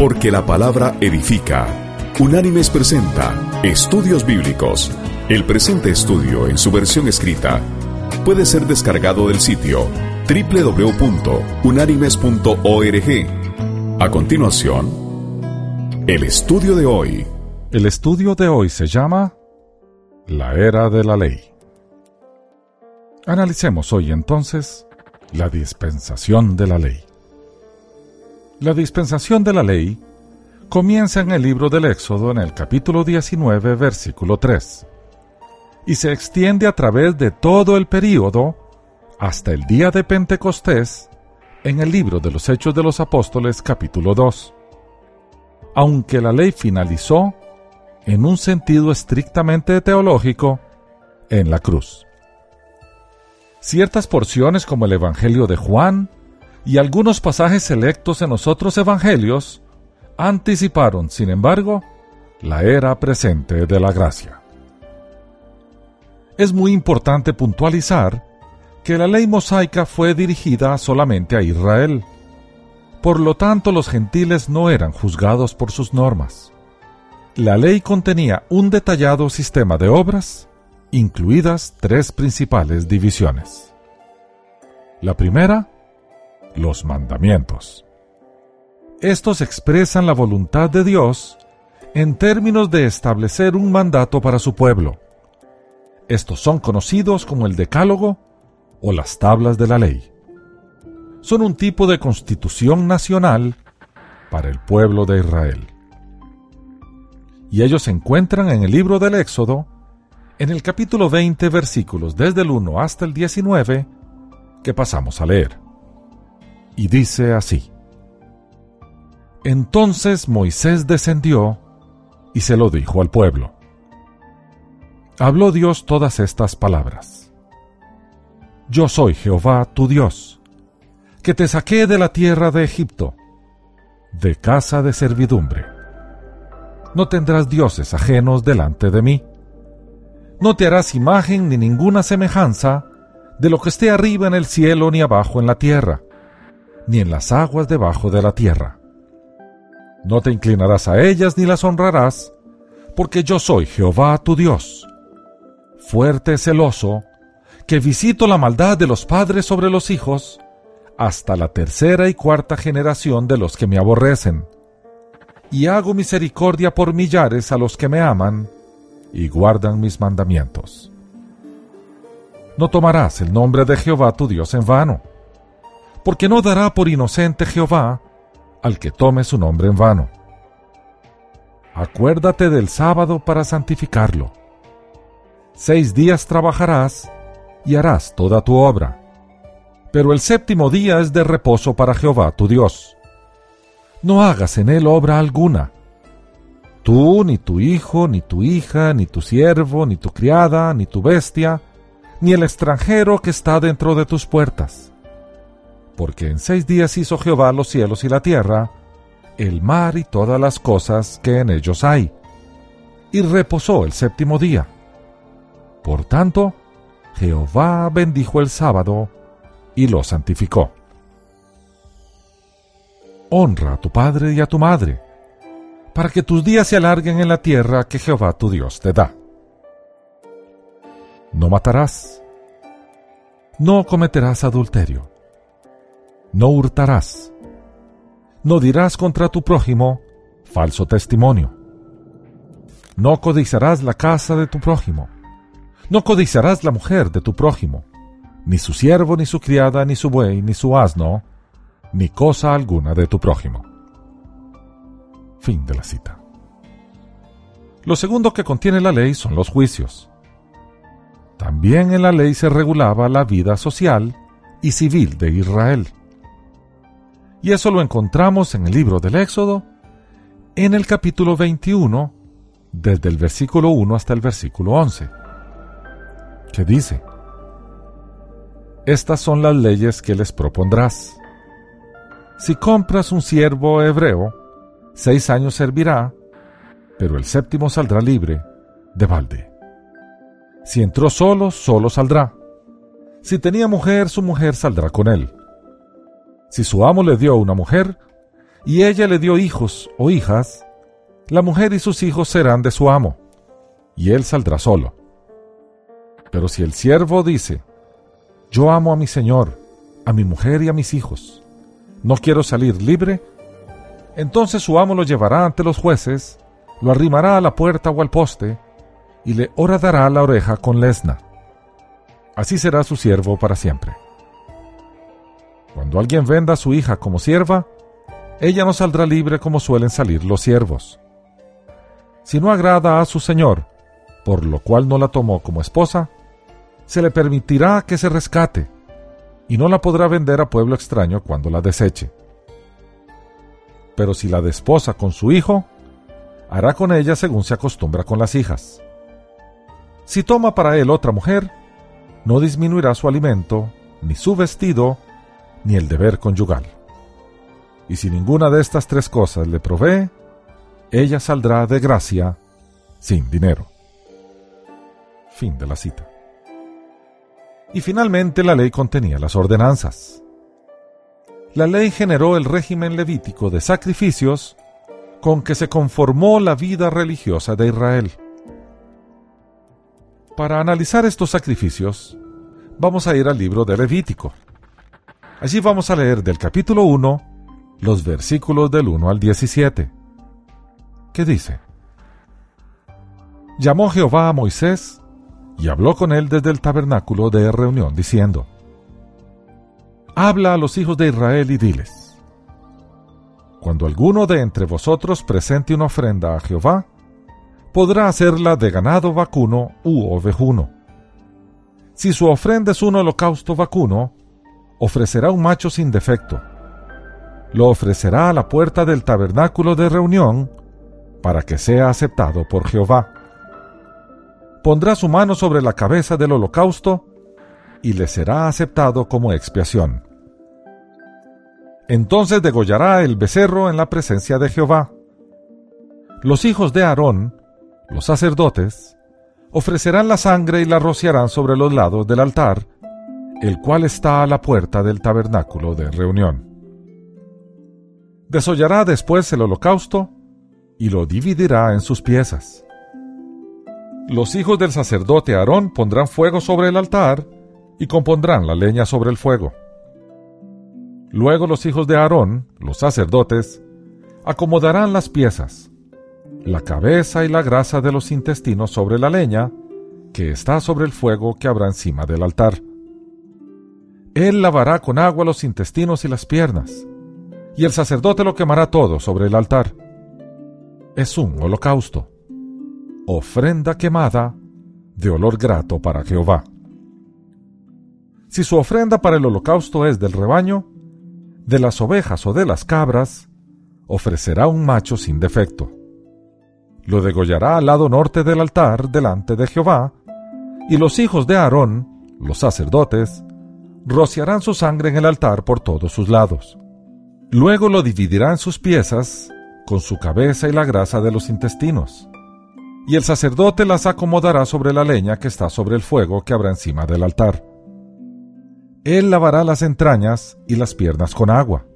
Porque la palabra edifica. Unánimes presenta Estudios Bíblicos. El presente estudio en su versión escrita puede ser descargado del sitio www.unánimes.org. A continuación, el estudio de hoy. El estudio de hoy se llama La Era de la Ley. Analicemos hoy entonces la dispensación de la ley. La dispensación de la ley comienza en el libro del Éxodo en el capítulo 19, versículo 3, y se extiende a través de todo el período hasta el día de Pentecostés en el libro de los Hechos de los Apóstoles capítulo 2. Aunque la ley finalizó, en un sentido estrictamente teológico, en la cruz. Ciertas porciones como el Evangelio de Juan, y algunos pasajes selectos en los otros evangelios anticiparon, sin embargo, la era presente de la gracia. Es muy importante puntualizar que la ley mosaica fue dirigida solamente a Israel. Por lo tanto, los gentiles no eran juzgados por sus normas. La ley contenía un detallado sistema de obras, incluidas tres principales divisiones. La primera, los mandamientos. Estos expresan la voluntad de Dios en términos de establecer un mandato para su pueblo. Estos son conocidos como el Decálogo o las tablas de la ley. Son un tipo de constitución nacional para el pueblo de Israel. Y ellos se encuentran en el libro del Éxodo, en el capítulo 20 versículos desde el 1 hasta el 19, que pasamos a leer y dice así. Entonces Moisés descendió y se lo dijo al pueblo. Habló Dios todas estas palabras. Yo soy Jehová tu Dios, que te saqué de la tierra de Egipto, de casa de servidumbre. No tendrás dioses ajenos delante de mí. No te harás imagen ni ninguna semejanza de lo que esté arriba en el cielo ni abajo en la tierra ni en las aguas debajo de la tierra. No te inclinarás a ellas ni las honrarás, porque yo soy Jehová tu Dios, fuerte celoso, que visito la maldad de los padres sobre los hijos, hasta la tercera y cuarta generación de los que me aborrecen, y hago misericordia por millares a los que me aman y guardan mis mandamientos. No tomarás el nombre de Jehová tu Dios en vano porque no dará por inocente Jehová al que tome su nombre en vano. Acuérdate del sábado para santificarlo. Seis días trabajarás y harás toda tu obra, pero el séptimo día es de reposo para Jehová tu Dios. No hagas en él obra alguna. Tú, ni tu hijo, ni tu hija, ni tu siervo, ni tu criada, ni tu bestia, ni el extranjero que está dentro de tus puertas porque en seis días hizo Jehová los cielos y la tierra, el mar y todas las cosas que en ellos hay, y reposó el séptimo día. Por tanto, Jehová bendijo el sábado y lo santificó. Honra a tu padre y a tu madre, para que tus días se alarguen en la tierra que Jehová tu Dios te da. No matarás. No cometerás adulterio no hurtarás. No dirás contra tu prójimo falso testimonio. No codiciarás la casa de tu prójimo. No codiciarás la mujer de tu prójimo, ni su siervo, ni su criada, ni su buey, ni su asno, ni cosa alguna de tu prójimo. Fin de la cita. Lo segundo que contiene la ley son los juicios. También en la ley se regulaba la vida social y civil de Israel. Y eso lo encontramos en el libro del Éxodo, en el capítulo 21, desde el versículo 1 hasta el versículo 11, que dice, Estas son las leyes que les propondrás. Si compras un siervo hebreo, seis años servirá, pero el séptimo saldrá libre de balde. Si entró solo, solo saldrá. Si tenía mujer, su mujer saldrá con él si su amo le dio una mujer, y ella le dio hijos o hijas, la mujer y sus hijos serán de su amo, y él saldrá solo. Pero si el siervo dice, yo amo a mi señor, a mi mujer y a mis hijos, no quiero salir libre, entonces su amo lo llevará ante los jueces, lo arrimará a la puerta o al poste, y le horadará la oreja con lesna. Así será su siervo para siempre. Cuando alguien venda a su hija como sierva, ella no saldrá libre como suelen salir los siervos. Si no agrada a su señor, por lo cual no la tomó como esposa, se le permitirá que se rescate, y no la podrá vender a pueblo extraño cuando la deseche. Pero si la desposa con su hijo, hará con ella según se acostumbra con las hijas. Si toma para él otra mujer, no disminuirá su alimento, ni su vestido, ni el deber conyugal. Y si ninguna de estas tres cosas le provee, ella saldrá de gracia sin dinero. Fin de la cita. Y finalmente la ley contenía las ordenanzas. La ley generó el régimen levítico de sacrificios con que se conformó la vida religiosa de Israel. Para analizar estos sacrificios, vamos a ir al libro de Levítico. Allí vamos a leer del capítulo 1 los versículos del 1 al 17. ¿Qué dice? Llamó Jehová a Moisés y habló con él desde el tabernáculo de reunión, diciendo, Habla a los hijos de Israel y diles, Cuando alguno de entre vosotros presente una ofrenda a Jehová, podrá hacerla de ganado vacuno u ovejuno. Si su ofrenda es un holocausto vacuno, ofrecerá un macho sin defecto. Lo ofrecerá a la puerta del tabernáculo de reunión para que sea aceptado por Jehová. Pondrá su mano sobre la cabeza del holocausto y le será aceptado como expiación. Entonces degollará el becerro en la presencia de Jehová. Los hijos de Aarón los sacerdotes ofrecerán la sangre y la rociarán sobre los lados del altar, el cual está a la puerta del tabernáculo de reunión. Desollará después el holocausto y lo dividirá en sus piezas. Los hijos del sacerdote Aarón pondrán fuego sobre el altar y compondrán la leña sobre el fuego. Luego los hijos de Aarón, los sacerdotes, acomodarán las piezas, la cabeza y la grasa de los intestinos sobre la leña, que está sobre el fuego que habrá encima del altar. Él lavará con agua los intestinos y las piernas, y el sacerdote lo quemará todo sobre el altar. Es un holocausto, ofrenda quemada de olor grato para Jehová. Si su ofrenda para el holocausto es del rebaño, de las ovejas o de las cabras, ofrecerá un macho sin defecto lo degollará al lado norte del altar delante de Jehová, y los hijos de Aarón, los sacerdotes, rociarán su sangre en el altar por todos sus lados. Luego lo dividirá en sus piezas, con su cabeza y la grasa de los intestinos, y el sacerdote las acomodará sobre la leña que está sobre el fuego que habrá encima del altar. Él lavará las entrañas y las piernas con agua,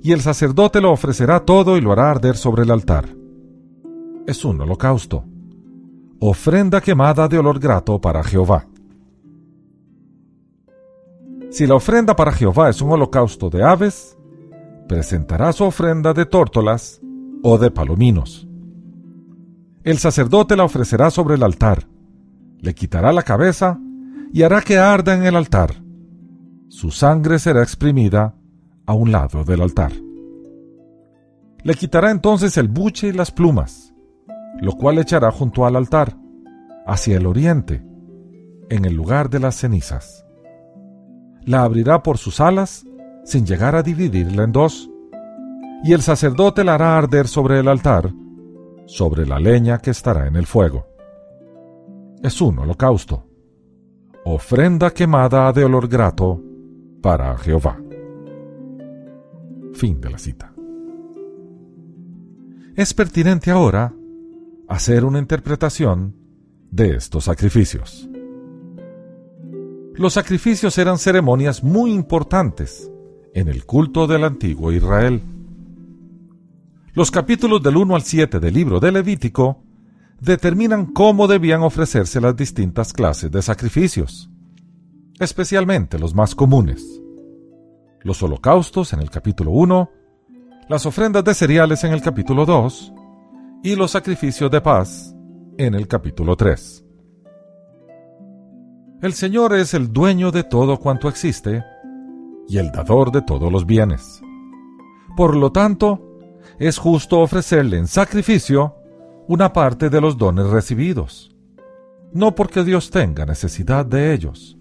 y el sacerdote lo ofrecerá todo y lo hará arder sobre el altar es un holocausto, ofrenda quemada de olor grato para Jehová. Si la ofrenda para Jehová es un holocausto de aves, presentará su ofrenda de tórtolas o de palominos. El sacerdote la ofrecerá sobre el altar, le quitará la cabeza y hará que arda en el altar. Su sangre será exprimida a un lado del altar. Le quitará entonces el buche y las plumas lo cual echará junto al altar, hacia el oriente, en el lugar de las cenizas. La abrirá por sus alas, sin llegar a dividirla en dos, y el sacerdote la hará arder sobre el altar, sobre la leña que estará en el fuego. Es un holocausto, ofrenda quemada de olor grato para Jehová. Fin de la cita. Es pertinente ahora hacer una interpretación de estos sacrificios. Los sacrificios eran ceremonias muy importantes en el culto del antiguo Israel. Los capítulos del 1 al 7 del libro de Levítico determinan cómo debían ofrecerse las distintas clases de sacrificios, especialmente los más comunes. Los holocaustos en el capítulo 1, las ofrendas de cereales en el capítulo 2 y los sacrificios de paz en el capítulo 3. El Señor es el dueño de todo cuanto existe y el dador de todos los bienes. Por lo tanto, es justo ofrecerle en sacrificio una parte de los dones recibidos, no porque Dios tenga necesidad de ellos,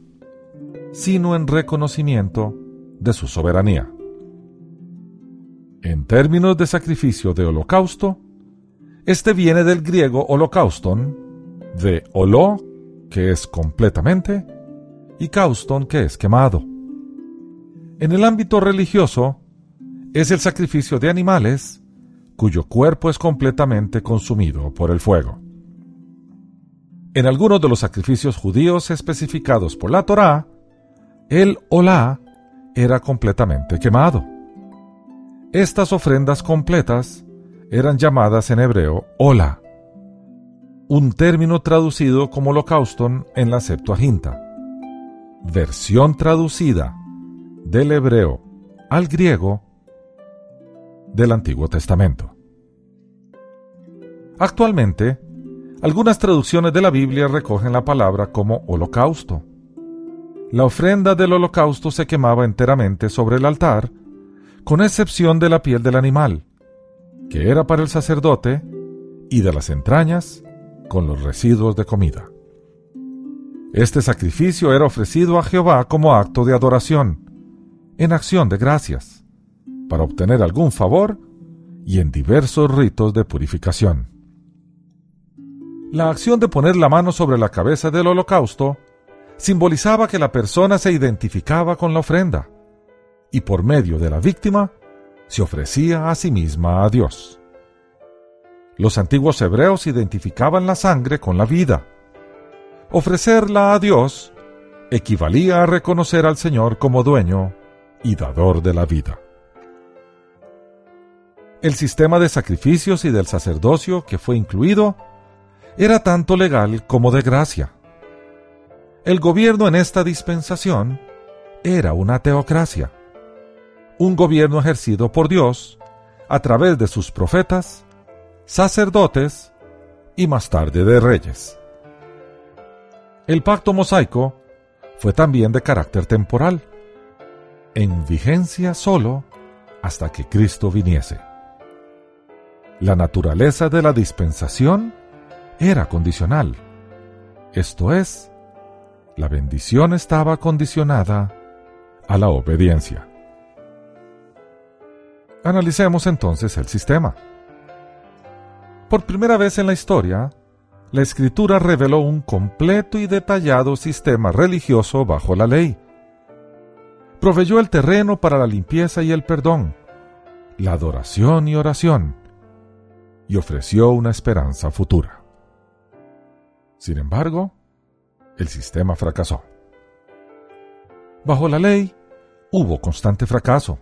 sino en reconocimiento de su soberanía. En términos de sacrificio de holocausto, este viene del griego holocauston, de holó, que es completamente, y causton, que es quemado. En el ámbito religioso, es el sacrificio de animales cuyo cuerpo es completamente consumido por el fuego. En algunos de los sacrificios judíos especificados por la Torá, el olá era completamente quemado. Estas ofrendas completas eran llamadas en hebreo ola, un término traducido como holocauston en la Septuaginta, versión traducida del hebreo al griego del Antiguo Testamento. Actualmente, algunas traducciones de la Biblia recogen la palabra como holocausto. La ofrenda del holocausto se quemaba enteramente sobre el altar, con excepción de la piel del animal, que era para el sacerdote, y de las entrañas, con los residuos de comida. Este sacrificio era ofrecido a Jehová como acto de adoración, en acción de gracias para obtener algún favor y en diversos ritos de purificación. La acción de poner la mano sobre la cabeza del holocausto simbolizaba que la persona se identificaba con la ofrenda y por medio de la víctima se ofrecía a sí misma a Dios. Los antiguos hebreos identificaban la sangre con la vida. Ofrecerla a Dios equivalía a reconocer al Señor como dueño y dador de la vida. El sistema de sacrificios y del sacerdocio que fue incluido era tanto legal como de gracia. El gobierno en esta dispensación era una teocracia, un gobierno ejercido por Dios a través de sus profetas, sacerdotes y más tarde de reyes. El pacto mosaico fue también de carácter temporal, en vigencia solo hasta que Cristo viniese. La naturaleza de la dispensación era condicional. Esto es, la bendición estaba condicionada a la obediencia. Analicemos entonces el sistema. Por primera vez en la historia, la escritura reveló un completo y detallado sistema religioso bajo la ley. Proveyó el terreno para la limpieza y el perdón, la adoración y oración, y ofreció una esperanza futura. Sin embargo, el sistema fracasó. Bajo la ley, hubo constante fracaso.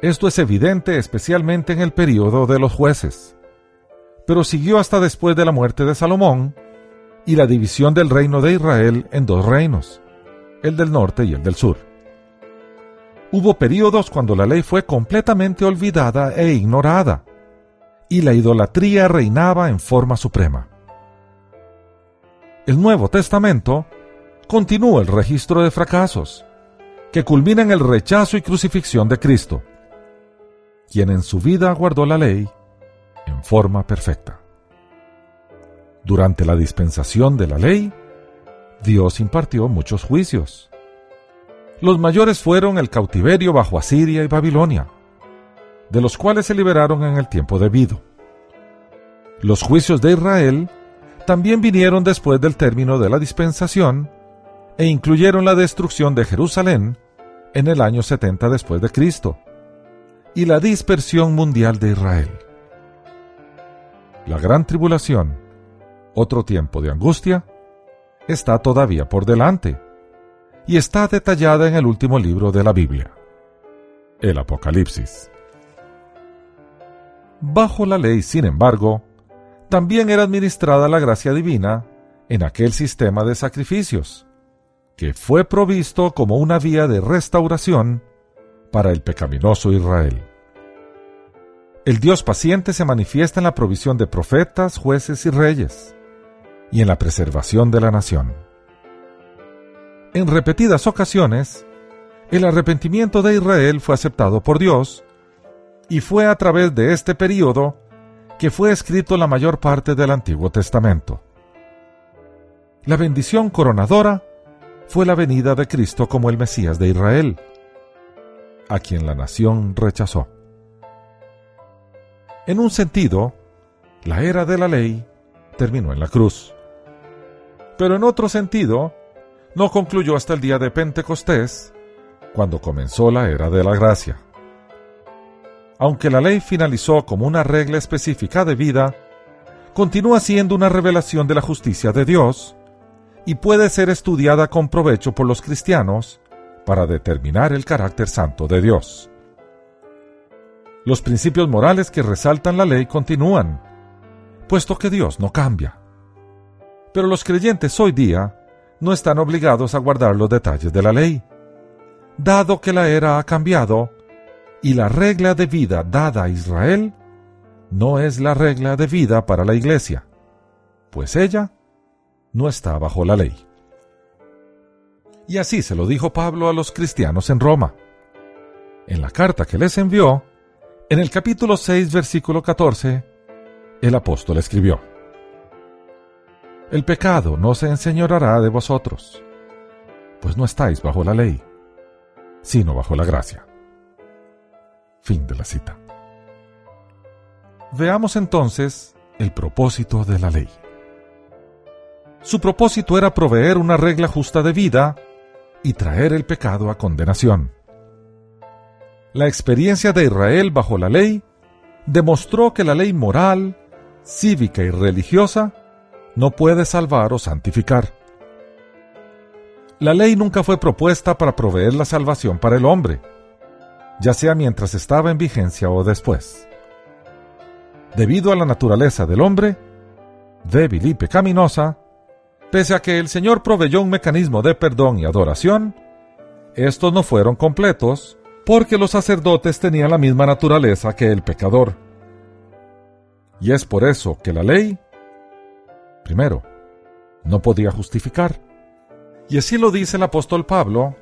Esto es evidente especialmente en el período de los jueces, pero siguió hasta después de la muerte de Salomón y la división del reino de Israel en dos reinos, el del norte y el del sur. Hubo períodos cuando la ley fue completamente olvidada e ignorada, y la idolatría reinaba en forma suprema. El Nuevo Testamento continúa el registro de fracasos, que culmina en el rechazo y crucifixión de Cristo, quien en su vida guardó la ley en forma perfecta. Durante la dispensación de la ley, Dios impartió muchos juicios. Los mayores fueron el cautiverio bajo Asiria y Babilonia, de los cuales se liberaron en el tiempo debido. Los juicios de Israel también vinieron después del término de la dispensación e incluyeron la destrucción de Jerusalén en el año 70 después de Cristo y la dispersión mundial de Israel. La gran tribulación, otro tiempo de angustia, está todavía por delante y está detallada en el último libro de la Biblia, el Apocalipsis. Bajo la ley, sin embargo, también era administrada la gracia divina en aquel sistema de sacrificios, que fue provisto como una vía de restauración para el pecaminoso Israel. El Dios paciente se manifiesta en la provisión de profetas, jueces y reyes, y en la preservación de la nación. En repetidas ocasiones, el arrepentimiento de Israel fue aceptado por Dios, y fue a través de este período que fue escrito la mayor parte del Antiguo Testamento. La bendición coronadora fue la venida de Cristo como el Mesías de Israel, a quien la nación rechazó. En un sentido, la era de la ley terminó en la cruz. Pero en otro sentido, no concluyó hasta el día de Pentecostés, cuando comenzó la era de la gracia. Aunque la ley finalizó como una regla específica de vida, continúa siendo una revelación de la justicia de Dios y puede ser estudiada con provecho por los cristianos para determinar el carácter santo de Dios. Los principios morales que resaltan la ley continúan, puesto que Dios no cambia. Pero los creyentes hoy día no están obligados a guardar los detalles de la ley. Dado que la era ha cambiado y la regla de vida dada a Israel no es la regla de vida para la iglesia, pues ella no está bajo la ley. Y así se lo dijo Pablo a los cristianos en Roma. En la carta que les envió, en el capítulo 6, versículo 14, el apóstol escribió, El pecado no se enseñorará de vosotros, pues no estáis bajo la ley, sino bajo la gracia. Fin de la cita. Veamos entonces el propósito de la ley. Su propósito era proveer una regla justa de vida y traer el pecado a condenación la experiencia de Israel bajo la ley demostró que la ley moral, cívica y religiosa no puede salvar o santificar. La ley nunca fue propuesta para proveer la salvación para el hombre, ya sea mientras estaba en vigencia o después. Debido a la naturaleza del hombre, débil y pecaminosa, pese a que el Señor proveyó un mecanismo de perdón y adoración, estos no fueron completos porque los sacerdotes tenían la misma naturaleza que el pecador. Y es por eso que la ley, primero, no podía justificar. Y así lo dice el apóstol Pablo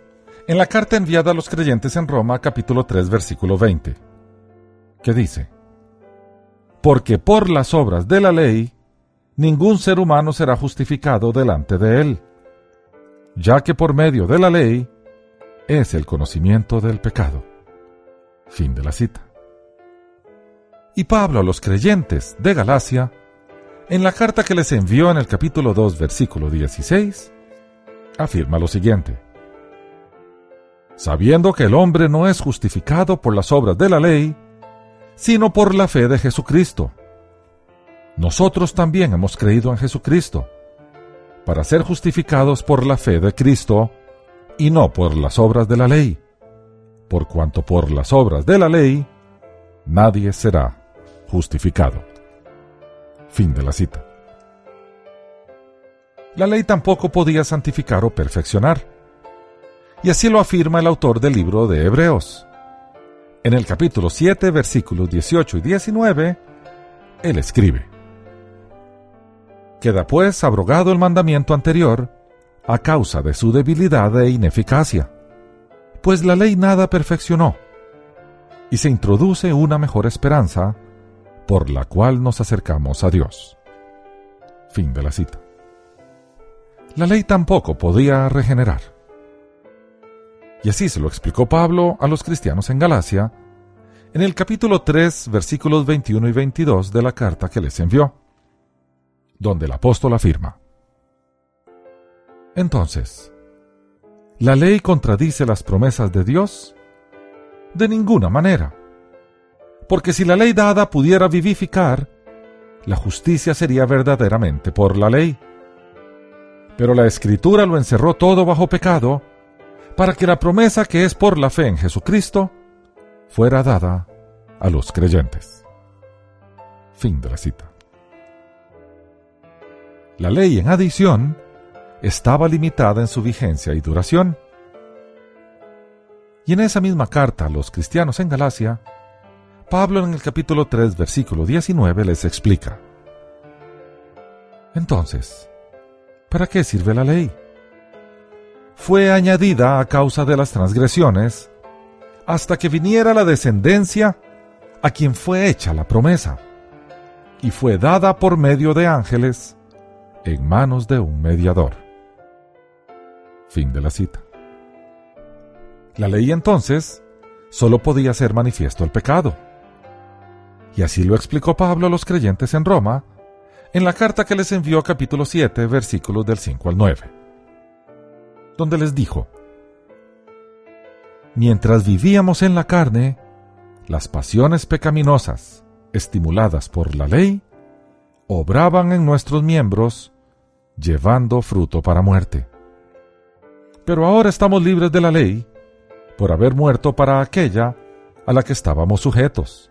en la carta enviada a los creyentes en Roma capítulo 3 versículo 20, que dice, Porque por las obras de la ley, ningún ser humano será justificado delante de él, ya que por medio de la ley, es el conocimiento del pecado. Fin de la cita. Y Pablo a los creyentes de Galacia, en la carta que les envió en el capítulo 2, versículo 16, afirma lo siguiente. Sabiendo que el hombre no es justificado por las obras de la ley, sino por la fe de Jesucristo. Nosotros también hemos creído en Jesucristo, para ser justificados por la fe de Cristo y no por las obras de la ley, por cuanto por las obras de la ley nadie será justificado. Fin de la cita. La ley tampoco podía santificar o perfeccionar. Y así lo afirma el autor del libro de Hebreos. En el capítulo 7, versículos 18 y 19, él escribe, Queda pues abrogado el mandamiento anterior, a causa de su debilidad e ineficacia, pues la ley nada perfeccionó, y se introduce una mejor esperanza por la cual nos acercamos a Dios. Fin de la cita. La ley tampoco podía regenerar. Y así se lo explicó Pablo a los cristianos en Galacia, en el capítulo 3, versículos 21 y 22 de la carta que les envió, donde el apóstol afirma, entonces, ¿la ley contradice las promesas de Dios? De ninguna manera. Porque si la ley dada pudiera vivificar, la justicia sería verdaderamente por la ley. Pero la escritura lo encerró todo bajo pecado, para que la promesa que es por la fe en Jesucristo fuera dada a los creyentes. Fin de la cita. La ley en adición estaba limitada en su vigencia y duración. Y en esa misma carta a los cristianos en Galacia, Pablo en el capítulo 3, versículo 19 les explica. Entonces, ¿para qué sirve la ley? Fue añadida a causa de las transgresiones hasta que viniera la descendencia a quien fue hecha la promesa, y fue dada por medio de ángeles en manos de un mediador. Fin de la cita. La ley entonces solo podía ser manifiesto el pecado. Y así lo explicó Pablo a los creyentes en Roma en la carta que les envió capítulo 7 versículos del 5 al 9, donde les dijo, Mientras vivíamos en la carne, las pasiones pecaminosas, estimuladas por la ley, obraban en nuestros miembros, llevando fruto para muerte. Pero ahora estamos libres de la ley, por haber muerto para aquella a la que estábamos sujetos,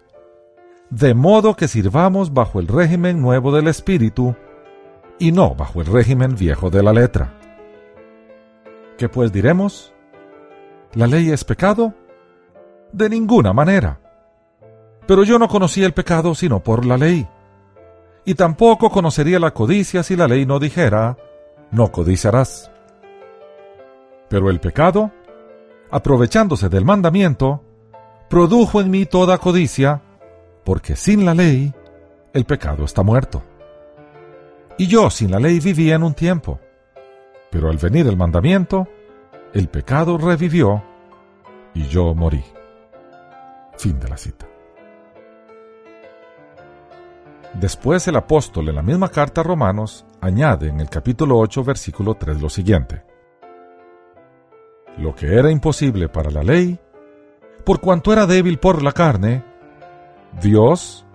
de modo que sirvamos bajo el régimen nuevo del Espíritu y no bajo el régimen viejo de la letra. ¿Qué pues diremos? ¿La ley es pecado? De ninguna manera. Pero yo no conocí el pecado sino por la ley. Y tampoco conocería la codicia si la ley no dijera, no codiciarás. Pero el pecado, aprovechándose del mandamiento, produjo en mí toda codicia, porque sin la ley el pecado está muerto. Y yo sin la ley vivía en un tiempo, pero al venir el mandamiento, el pecado revivió y yo morí. Fin de la cita. Después el apóstol en la misma carta a Romanos añade en el capítulo 8 versículo 3 lo siguiente. Lo que era imposible para la ley, por cuanto era débil por la carne, Dios,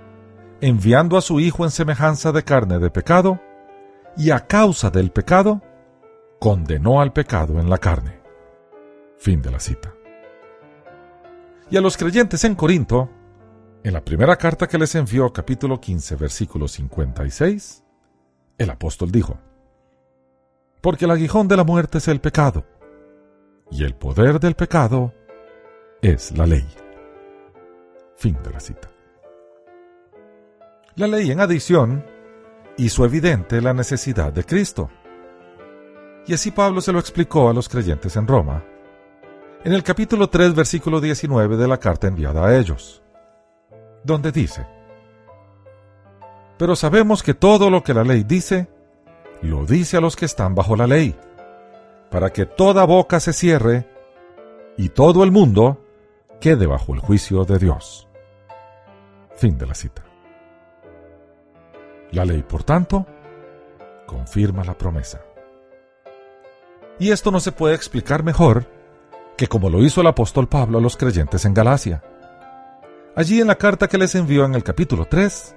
enviando a su Hijo en semejanza de carne de pecado, y a causa del pecado, condenó al pecado en la carne. Fin de la cita. Y a los creyentes en Corinto, en la primera carta que les envió, capítulo 15, versículo 56, el apóstol dijo, Porque el aguijón de la muerte es el pecado, y el poder del pecado es la ley. Fin de la cita. La ley, en adición, hizo evidente la necesidad de Cristo. Y así Pablo se lo explicó a los creyentes en Roma, en el capítulo 3, versículo 19 de la carta enviada a ellos, donde dice, Pero sabemos que todo lo que la ley dice, lo dice a los que están bajo la ley, para que toda boca se cierre y todo el mundo quede bajo el juicio de Dios. Fin de la cita. La ley, por tanto, confirma la promesa. Y esto no se puede explicar mejor que como lo hizo el apóstol Pablo a los creyentes en Galacia. Allí en la carta que les envió en el capítulo 3,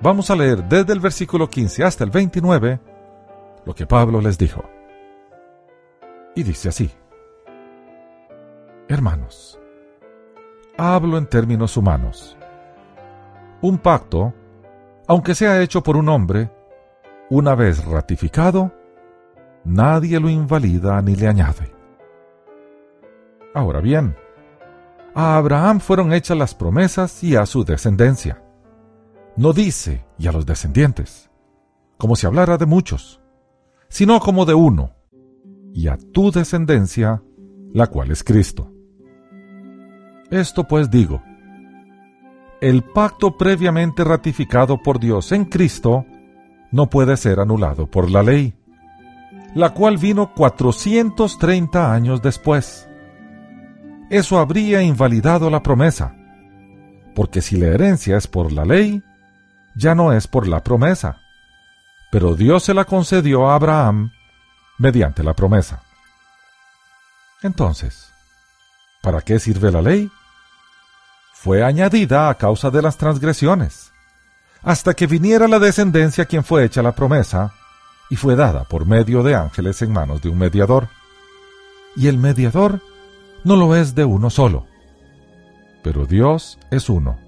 vamos a leer desde el versículo 15 hasta el 29 lo que Pablo les dijo. Y dice así, Hermanos, hablo en términos humanos. Un pacto, aunque sea hecho por un hombre, una vez ratificado, nadie lo invalida ni le añade. Ahora bien, a Abraham fueron hechas las promesas y a su descendencia. No dice y a los descendientes, como si hablara de muchos, sino como de uno, y a tu descendencia, la cual es Cristo. Esto pues digo, el pacto previamente ratificado por Dios en Cristo no puede ser anulado por la ley, la cual vino 430 años después eso habría invalidado la promesa, porque si la herencia es por la ley, ya no es por la promesa, pero Dios se la concedió a Abraham mediante la promesa. Entonces, ¿para qué sirve la ley? Fue añadida a causa de las transgresiones, hasta que viniera la descendencia quien fue hecha la promesa, y fue dada por medio de ángeles en manos de un mediador. Y el mediador no lo es de uno solo, pero Dios es uno.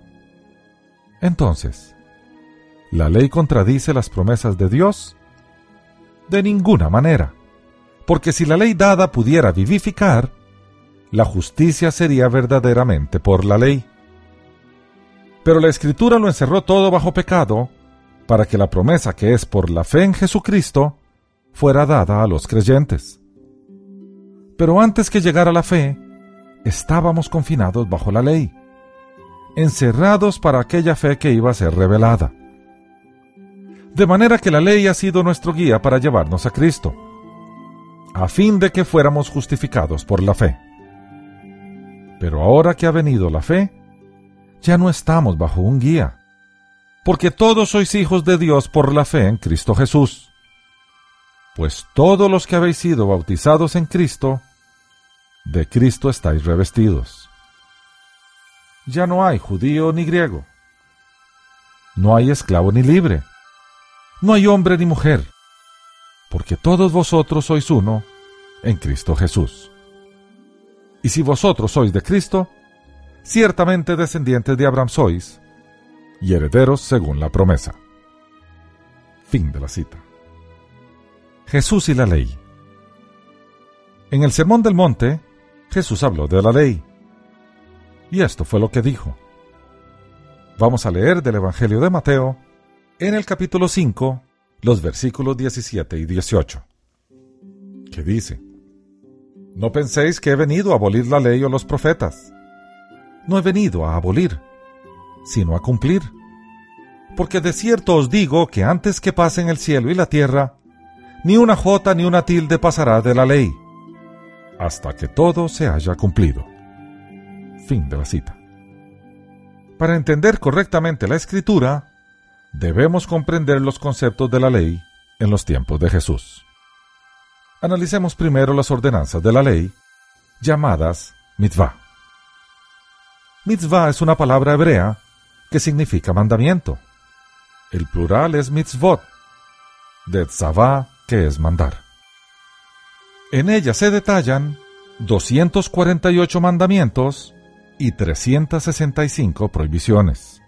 Entonces, ¿La ley contradice las promesas de Dios? De ninguna manera, porque si la ley dada pudiera vivificar, la justicia sería verdaderamente por la ley. Pero la escritura lo encerró todo bajo pecado, para que la promesa que es por la fe en Jesucristo fuera dada a los creyentes. Pero antes que llegara la fe, estábamos confinados bajo la ley, encerrados para aquella fe que iba a ser revelada. De manera que la ley ha sido nuestro guía para llevarnos a Cristo, a fin de que fuéramos justificados por la fe. Pero ahora que ha venido la fe, ya no estamos bajo un guía, porque todos sois hijos de Dios por la fe en Cristo Jesús. Pues todos los que habéis sido bautizados en Cristo, de Cristo estáis revestidos. Ya no hay judío ni griego. No hay esclavo ni libre. No hay hombre ni mujer. Porque todos vosotros sois uno en Cristo Jesús. Y si vosotros sois de Cristo, ciertamente descendientes de Abraham sois, y herederos según la promesa. Fin de la cita. Jesús y la ley. En el Sermón del Monte, Jesús habló de la ley. Y esto fue lo que dijo. Vamos a leer del Evangelio de Mateo, en el capítulo 5, los versículos 17 y 18, que dice, No penséis que he venido a abolir la ley o los profetas. No he venido a abolir, sino a cumplir. Porque de cierto os digo que antes que pasen el cielo y la tierra, ni una jota ni una tilde pasará de la ley hasta que todo se haya cumplido. Fin de la cita. Para entender correctamente la escritura, debemos comprender los conceptos de la ley en los tiempos de Jesús. Analicemos primero las ordenanzas de la ley, llamadas mitzvah. Mitzvah es una palabra hebrea que significa mandamiento. El plural es mitzvot, de tzavah, que es mandar. En ella se detallan 248 mandamientos y 365 prohibiciones.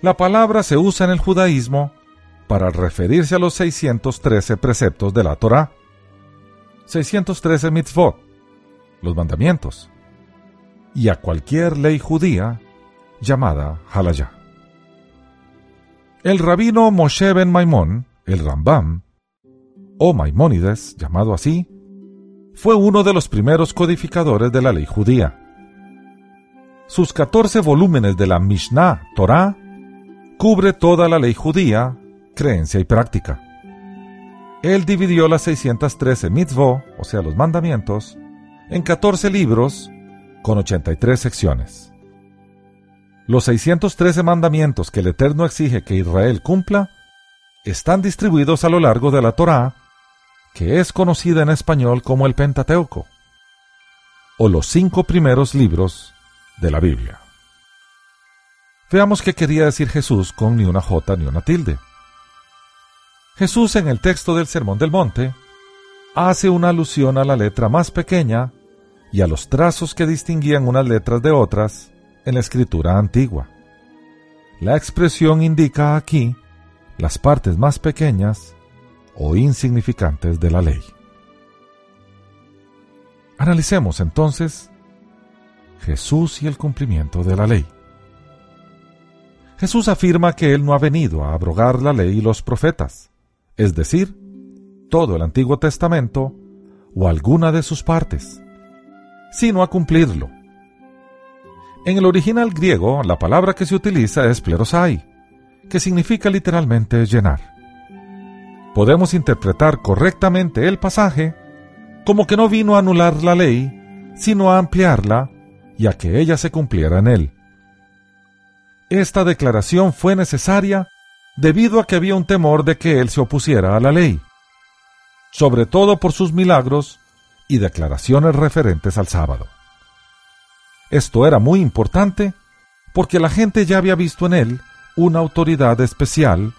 La palabra se usa en el judaísmo para referirse a los 613 preceptos de la Torá, 613 mitzvot, los mandamientos, y a cualquier ley judía llamada halayá. El rabino Moshe ben Maimón, el Rambam, o Maimónides, llamado así, fue uno de los primeros codificadores de la ley judía. Sus 14 volúmenes de la Mishnah Torah cubre toda la ley judía, creencia y práctica. Él dividió las 613 mitzvot, o sea, los mandamientos, en 14 libros con 83 secciones. Los 613 mandamientos que el Eterno exige que Israel cumpla están distribuidos a lo largo de la Torá que es conocida en español como el Pentateuco, o los cinco primeros libros de la Biblia. Veamos qué quería decir Jesús con ni una jota ni una tilde. Jesús en el texto del Sermón del Monte hace una alusión a la letra más pequeña y a los trazos que distinguían unas letras de otras en la escritura antigua. La expresión indica aquí las partes más pequeñas o insignificantes de la ley. Analicemos entonces Jesús y el cumplimiento de la ley. Jesús afirma que Él no ha venido a abrogar la ley y los profetas, es decir, todo el Antiguo Testamento o alguna de sus partes, sino a cumplirlo. En el original griego, la palabra que se utiliza es plerosai, que significa literalmente llenar podemos interpretar correctamente el pasaje como que no vino a anular la ley, sino a ampliarla y a que ella se cumpliera en él. Esta declaración fue necesaria debido a que había un temor de que él se opusiera a la ley, sobre todo por sus milagros y declaraciones referentes al sábado. Esto era muy importante porque la gente ya había visto en él una autoridad especial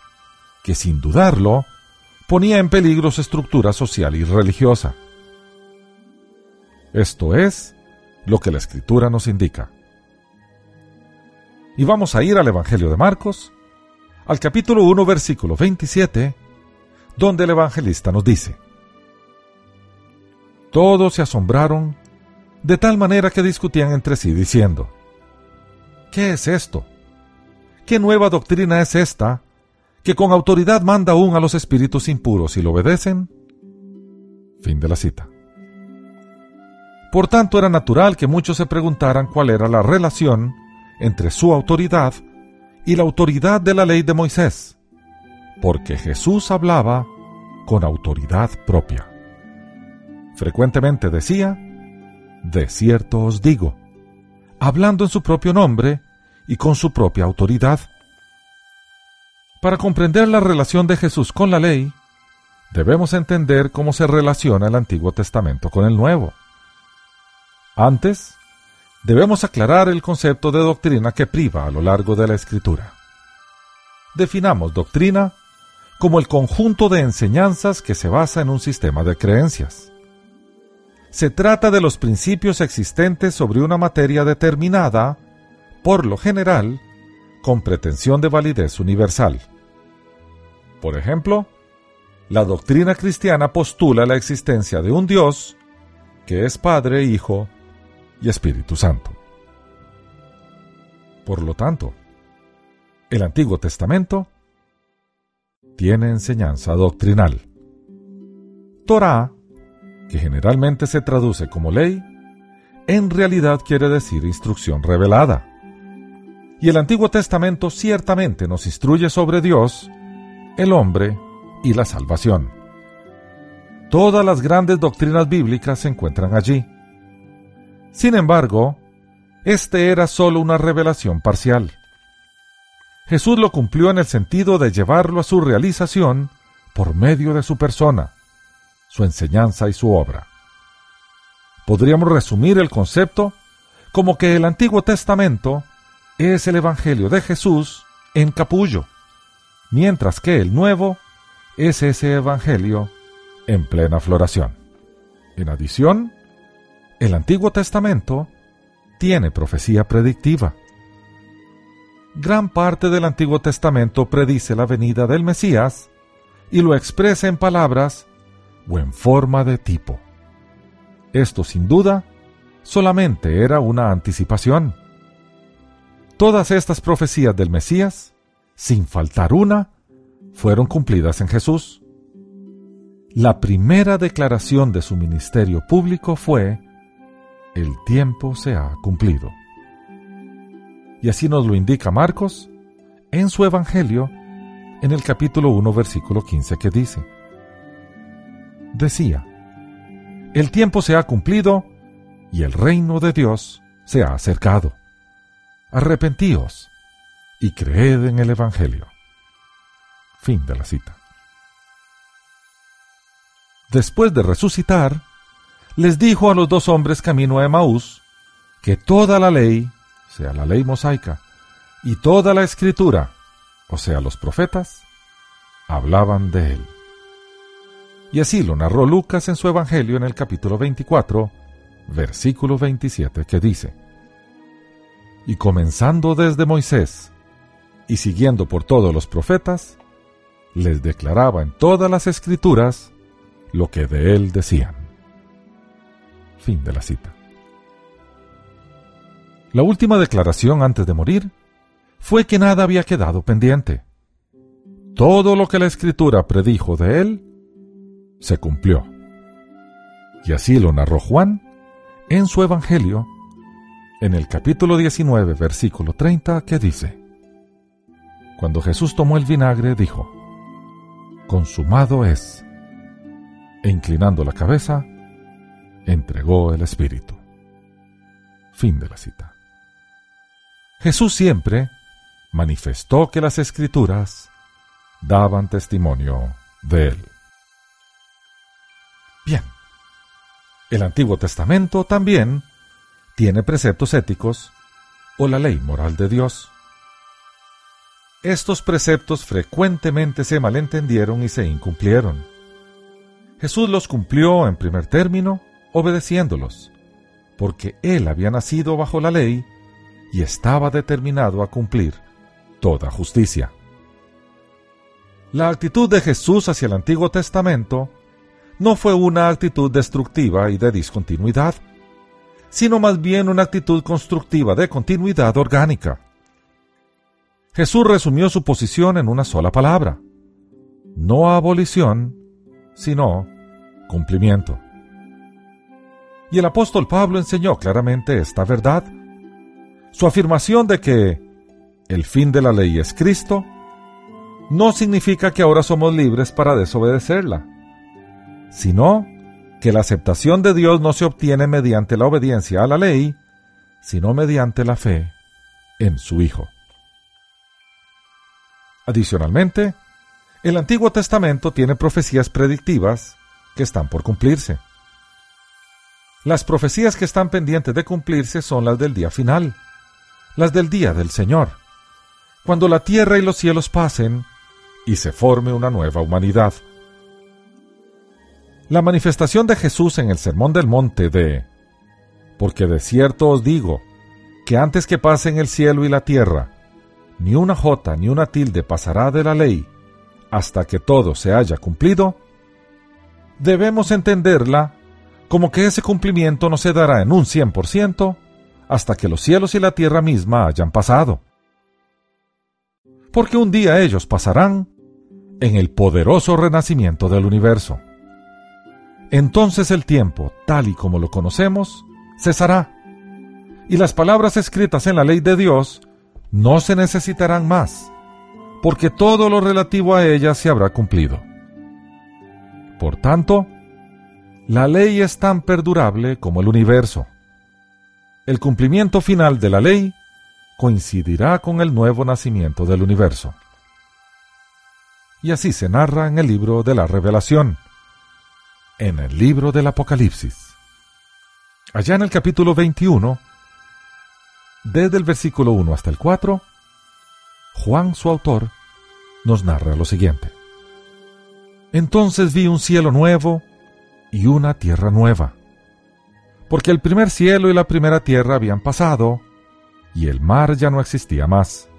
que sin dudarlo ponía en peligro su estructura social y religiosa. Esto es lo que la escritura nos indica. Y vamos a ir al Evangelio de Marcos, al capítulo 1, versículo 27, donde el evangelista nos dice, Todos se asombraron de tal manera que discutían entre sí diciendo, ¿qué es esto? ¿Qué nueva doctrina es esta que con autoridad manda aún a los espíritus impuros y lo obedecen? Fin de la cita. Por tanto, era natural que muchos se preguntaran cuál era la relación entre su autoridad y la autoridad de la ley de Moisés, porque Jesús hablaba con autoridad propia. Frecuentemente decía, de cierto os digo, hablando en su propio nombre y con su propia autoridad. Para comprender la relación de Jesús con la ley, debemos entender cómo se relaciona el Antiguo Testamento con el Nuevo. Antes, debemos aclarar el concepto de doctrina que priva a lo largo de la Escritura. Definamos doctrina como el conjunto de enseñanzas que se basa en un sistema de creencias. Se trata de los principios existentes sobre una materia determinada, por lo general, con pretensión de validez universal. Por ejemplo, la doctrina cristiana postula la existencia de un Dios que es Padre, Hijo y Espíritu Santo. Por lo tanto, el Antiguo Testamento tiene enseñanza doctrinal. Torah, que generalmente se traduce como ley, en realidad quiere decir instrucción revelada. Y el Antiguo Testamento ciertamente nos instruye sobre Dios, el hombre y la salvación. Todas las grandes doctrinas bíblicas se encuentran allí. Sin embargo, este era sólo una revelación parcial. Jesús lo cumplió en el sentido de llevarlo a su realización por medio de su persona, su enseñanza y su obra. Podríamos resumir el concepto como que el Antiguo Testamento es el Evangelio de Jesús en capullo, mientras que el Nuevo es ese Evangelio en plena floración. En adición, el Antiguo Testamento tiene profecía predictiva. Gran parte del Antiguo Testamento predice la venida del Mesías y lo expresa en palabras o en forma de tipo. Esto sin duda solamente era una anticipación. Todas estas profecías del Mesías, sin faltar una, fueron cumplidas en Jesús. La primera declaración de su ministerio público fue, el tiempo se ha cumplido. Y así nos lo indica Marcos en su Evangelio en el capítulo 1 versículo 15 que dice, decía, el tiempo se ha cumplido y el reino de Dios se ha acercado. Arrepentíos y creed en el Evangelio. Fin de la cita. Después de resucitar, les dijo a los dos hombres camino a Emaús que toda la ley, sea la ley mosaica, y toda la escritura, o sea los profetas, hablaban de él. Y así lo narró Lucas en su Evangelio en el capítulo 24, versículo 27, que dice, Y comenzando desde Moisés, y siguiendo por todos los profetas, les declaraba en todas las escrituras lo que de él decían. Fin de la cita. La última declaración antes de morir fue que nada había quedado pendiente. Todo lo que la escritura predijo de él se cumplió. Y así lo narró Juan en su Evangelio, en el capítulo 19, versículo 30, que dice, Cuando Jesús tomó el vinagre, dijo, Consumado es. E inclinando la cabeza, entregó el Espíritu. Fin de la cita. Jesús siempre manifestó que las escrituras daban testimonio de él. Bien, el Antiguo Testamento también tiene preceptos éticos o la ley moral de Dios. Estos preceptos frecuentemente se malentendieron y se incumplieron. Jesús los cumplió en primer término obedeciéndolos, porque él había nacido bajo la ley y estaba determinado a cumplir toda justicia. La actitud de Jesús hacia el Antiguo Testamento no fue una actitud destructiva y de discontinuidad, sino más bien una actitud constructiva de continuidad orgánica. Jesús resumió su posición en una sola palabra, no abolición, sino cumplimiento. Y el apóstol Pablo enseñó claramente esta verdad. Su afirmación de que el fin de la ley es Cristo no significa que ahora somos libres para desobedecerla sino que la aceptación de Dios no se obtiene mediante la obediencia a la ley, sino mediante la fe en su Hijo. Adicionalmente, el Antiguo Testamento tiene profecías predictivas que están por cumplirse. Las profecías que están pendientes de cumplirse son las del día final, las del día del Señor, cuando la tierra y los cielos pasen y se forme una nueva humanidad. La manifestación de Jesús en el Sermón del Monte de Porque de cierto os digo, que antes que pasen el cielo y la tierra, ni una jota ni una tilde pasará de la ley, hasta que todo se haya cumplido, debemos entenderla como que ese cumplimiento no se dará en un cien por ciento hasta que los cielos y la tierra misma hayan pasado. Porque un día ellos pasarán en el poderoso renacimiento del universo entonces el tiempo, tal y como lo conocemos, cesará, y las palabras escritas en la ley de Dios no se necesitarán más, porque todo lo relativo a ella se habrá cumplido. Por tanto, la ley es tan perdurable como el universo. El cumplimiento final de la ley coincidirá con el nuevo nacimiento del universo. Y así se narra en el libro de la revelación, en el libro del Apocalipsis. Allá en el capítulo 21, desde el versículo 1 hasta el 4, Juan, su autor, nos narra lo siguiente. Entonces vi un cielo nuevo y una tierra nueva, porque el primer cielo y la primera tierra habían pasado, y el mar ya no existía más.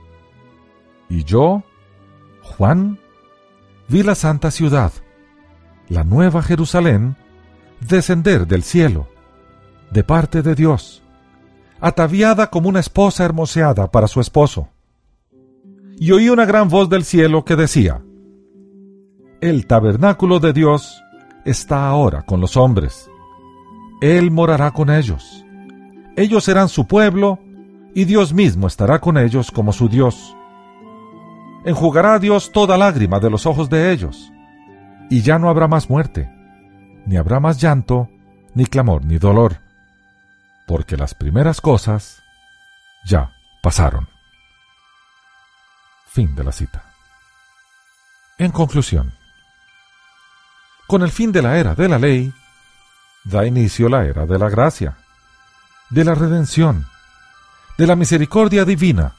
Y yo, Juan, vi la santa ciudad, la nueva Jerusalén, descender del cielo, de parte de Dios, ataviada como una esposa hermoseada para su esposo. Y oí una gran voz del cielo que decía, El tabernáculo de Dios está ahora con los hombres. Él morará con ellos. Ellos serán su pueblo, y Dios mismo estará con ellos como su Dios. Enjugará Dios toda lágrima de los ojos de ellos y ya no habrá más muerte, ni habrá más llanto, ni clamor, ni dolor, porque las primeras cosas ya pasaron. Fin de la cita. En conclusión, con el fin de la era de la ley, da inicio la era de la gracia, de la redención, de la misericordia divina,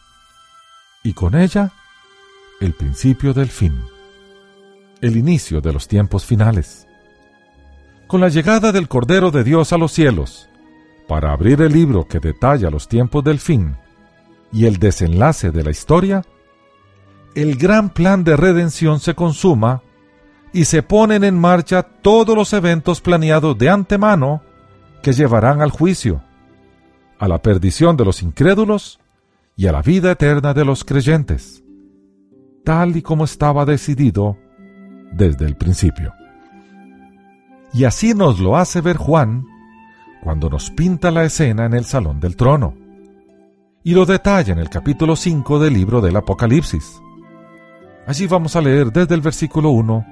y con ella el principio del fin el inicio de los tiempos finales. Con la llegada del Cordero de Dios a los cielos, para abrir el libro que detalla los tiempos del fin y el desenlace de la historia, el gran plan de redención se consuma y se ponen en marcha todos los eventos planeados de antemano que llevarán al juicio, a la perdición de los incrédulos y a la vida eterna de los creyentes, tal y como estaba decidido desde el principio. Y así nos lo hace ver Juan cuando nos pinta la escena en el salón del trono. Y lo detalla en el capítulo 5 del libro del Apocalipsis. Allí vamos a leer desde el versículo 1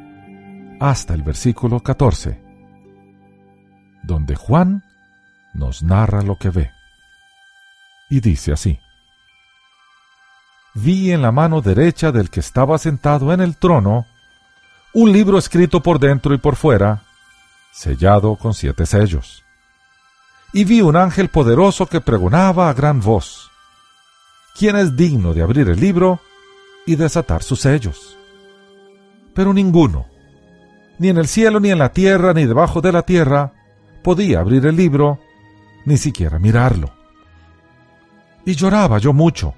hasta el versículo 14, donde Juan nos narra lo que ve. Y dice así. Vi en la mano derecha del que estaba sentado en el trono un libro escrito por dentro y por fuera, sellado con siete sellos. Y vi un ángel poderoso que pregonaba a gran voz, ¿quién es digno de abrir el libro y desatar sus sellos? Pero ninguno, ni en el cielo, ni en la tierra, ni debajo de la tierra, podía abrir el libro, ni siquiera mirarlo. Y lloraba yo mucho,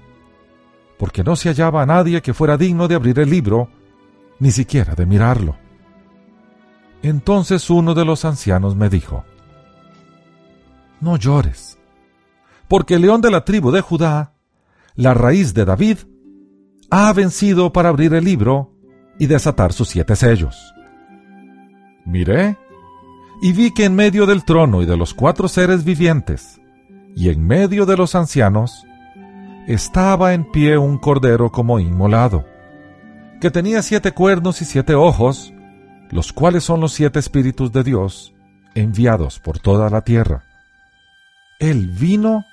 porque no se hallaba a nadie que fuera digno de abrir el libro, ni siquiera de mirarlo. Entonces uno de los ancianos me dijo, No llores, porque el león de la tribu de Judá, la raíz de David, ha vencido para abrir el libro y desatar sus siete sellos. Miré y vi que en medio del trono y de los cuatro seres vivientes, y en medio de los ancianos, estaba en pie un cordero como inmolado, que tenía siete cuernos y siete ojos, los cuales son los siete espíritus de Dios enviados por toda la tierra. Él vino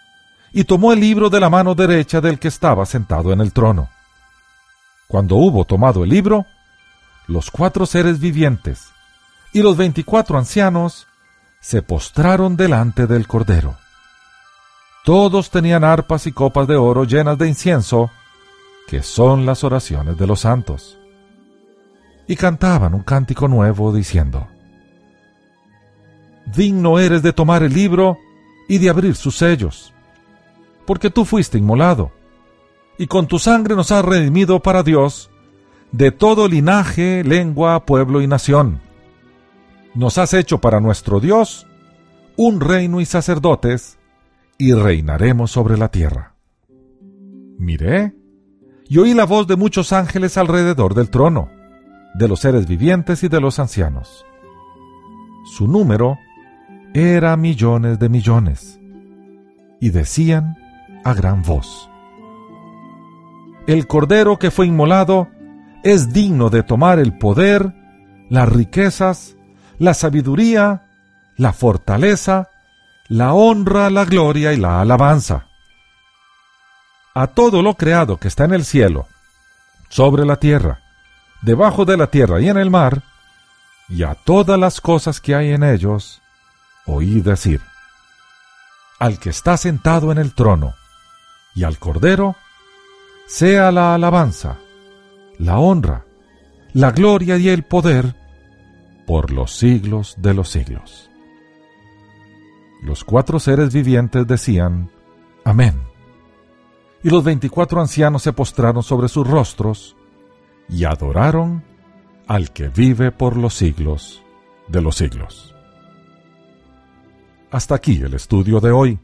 y tomó el libro de la mano derecha del que estaba sentado en el trono. Cuando hubo tomado el libro, los cuatro seres vivientes y los veinticuatro ancianos se postraron delante del Cordero. Todos tenían arpas y copas de oro llenas de incienso, que son las oraciones de los santos. Y cantaban un cántico nuevo diciendo, Digno eres de tomar el libro y de abrir sus sellos, porque tú fuiste inmolado, y con tu sangre nos has redimido para Dios de todo linaje, lengua, pueblo y nación nos has hecho para nuestro Dios un reino y sacerdotes, y reinaremos sobre la tierra. Miré y oí la voz de muchos ángeles alrededor del trono, de los seres vivientes y de los ancianos. Su número era millones de millones, y decían a gran voz, El Cordero que fue inmolado es digno de tomar el poder, las riquezas, la sabiduría, la fortaleza, la honra, la gloria y la alabanza. A todo lo creado que está en el cielo, sobre la tierra, debajo de la tierra y en el mar, y a todas las cosas que hay en ellos, oí decir, al que está sentado en el trono, y al Cordero, sea la alabanza, la honra, la gloria y el poder por los siglos de los siglos. Los cuatro seres vivientes decían, Amén. Y los veinticuatro ancianos se postraron sobre sus rostros y adoraron al que vive por los siglos de los siglos. Hasta aquí el estudio de hoy.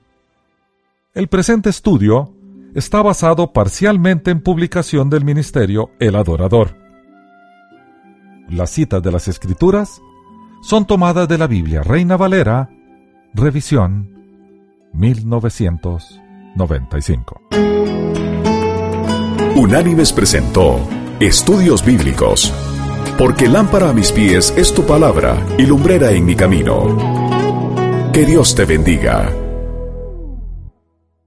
El presente estudio está basado parcialmente en publicación del ministerio El Adorador las citas de las Escrituras son tomadas de la Biblia Reina Valera, revisión 1995. Unánimes presentó Estudios Bíblicos, porque lámpara a mis pies es tu palabra y lumbrera en mi camino. Que Dios te bendiga.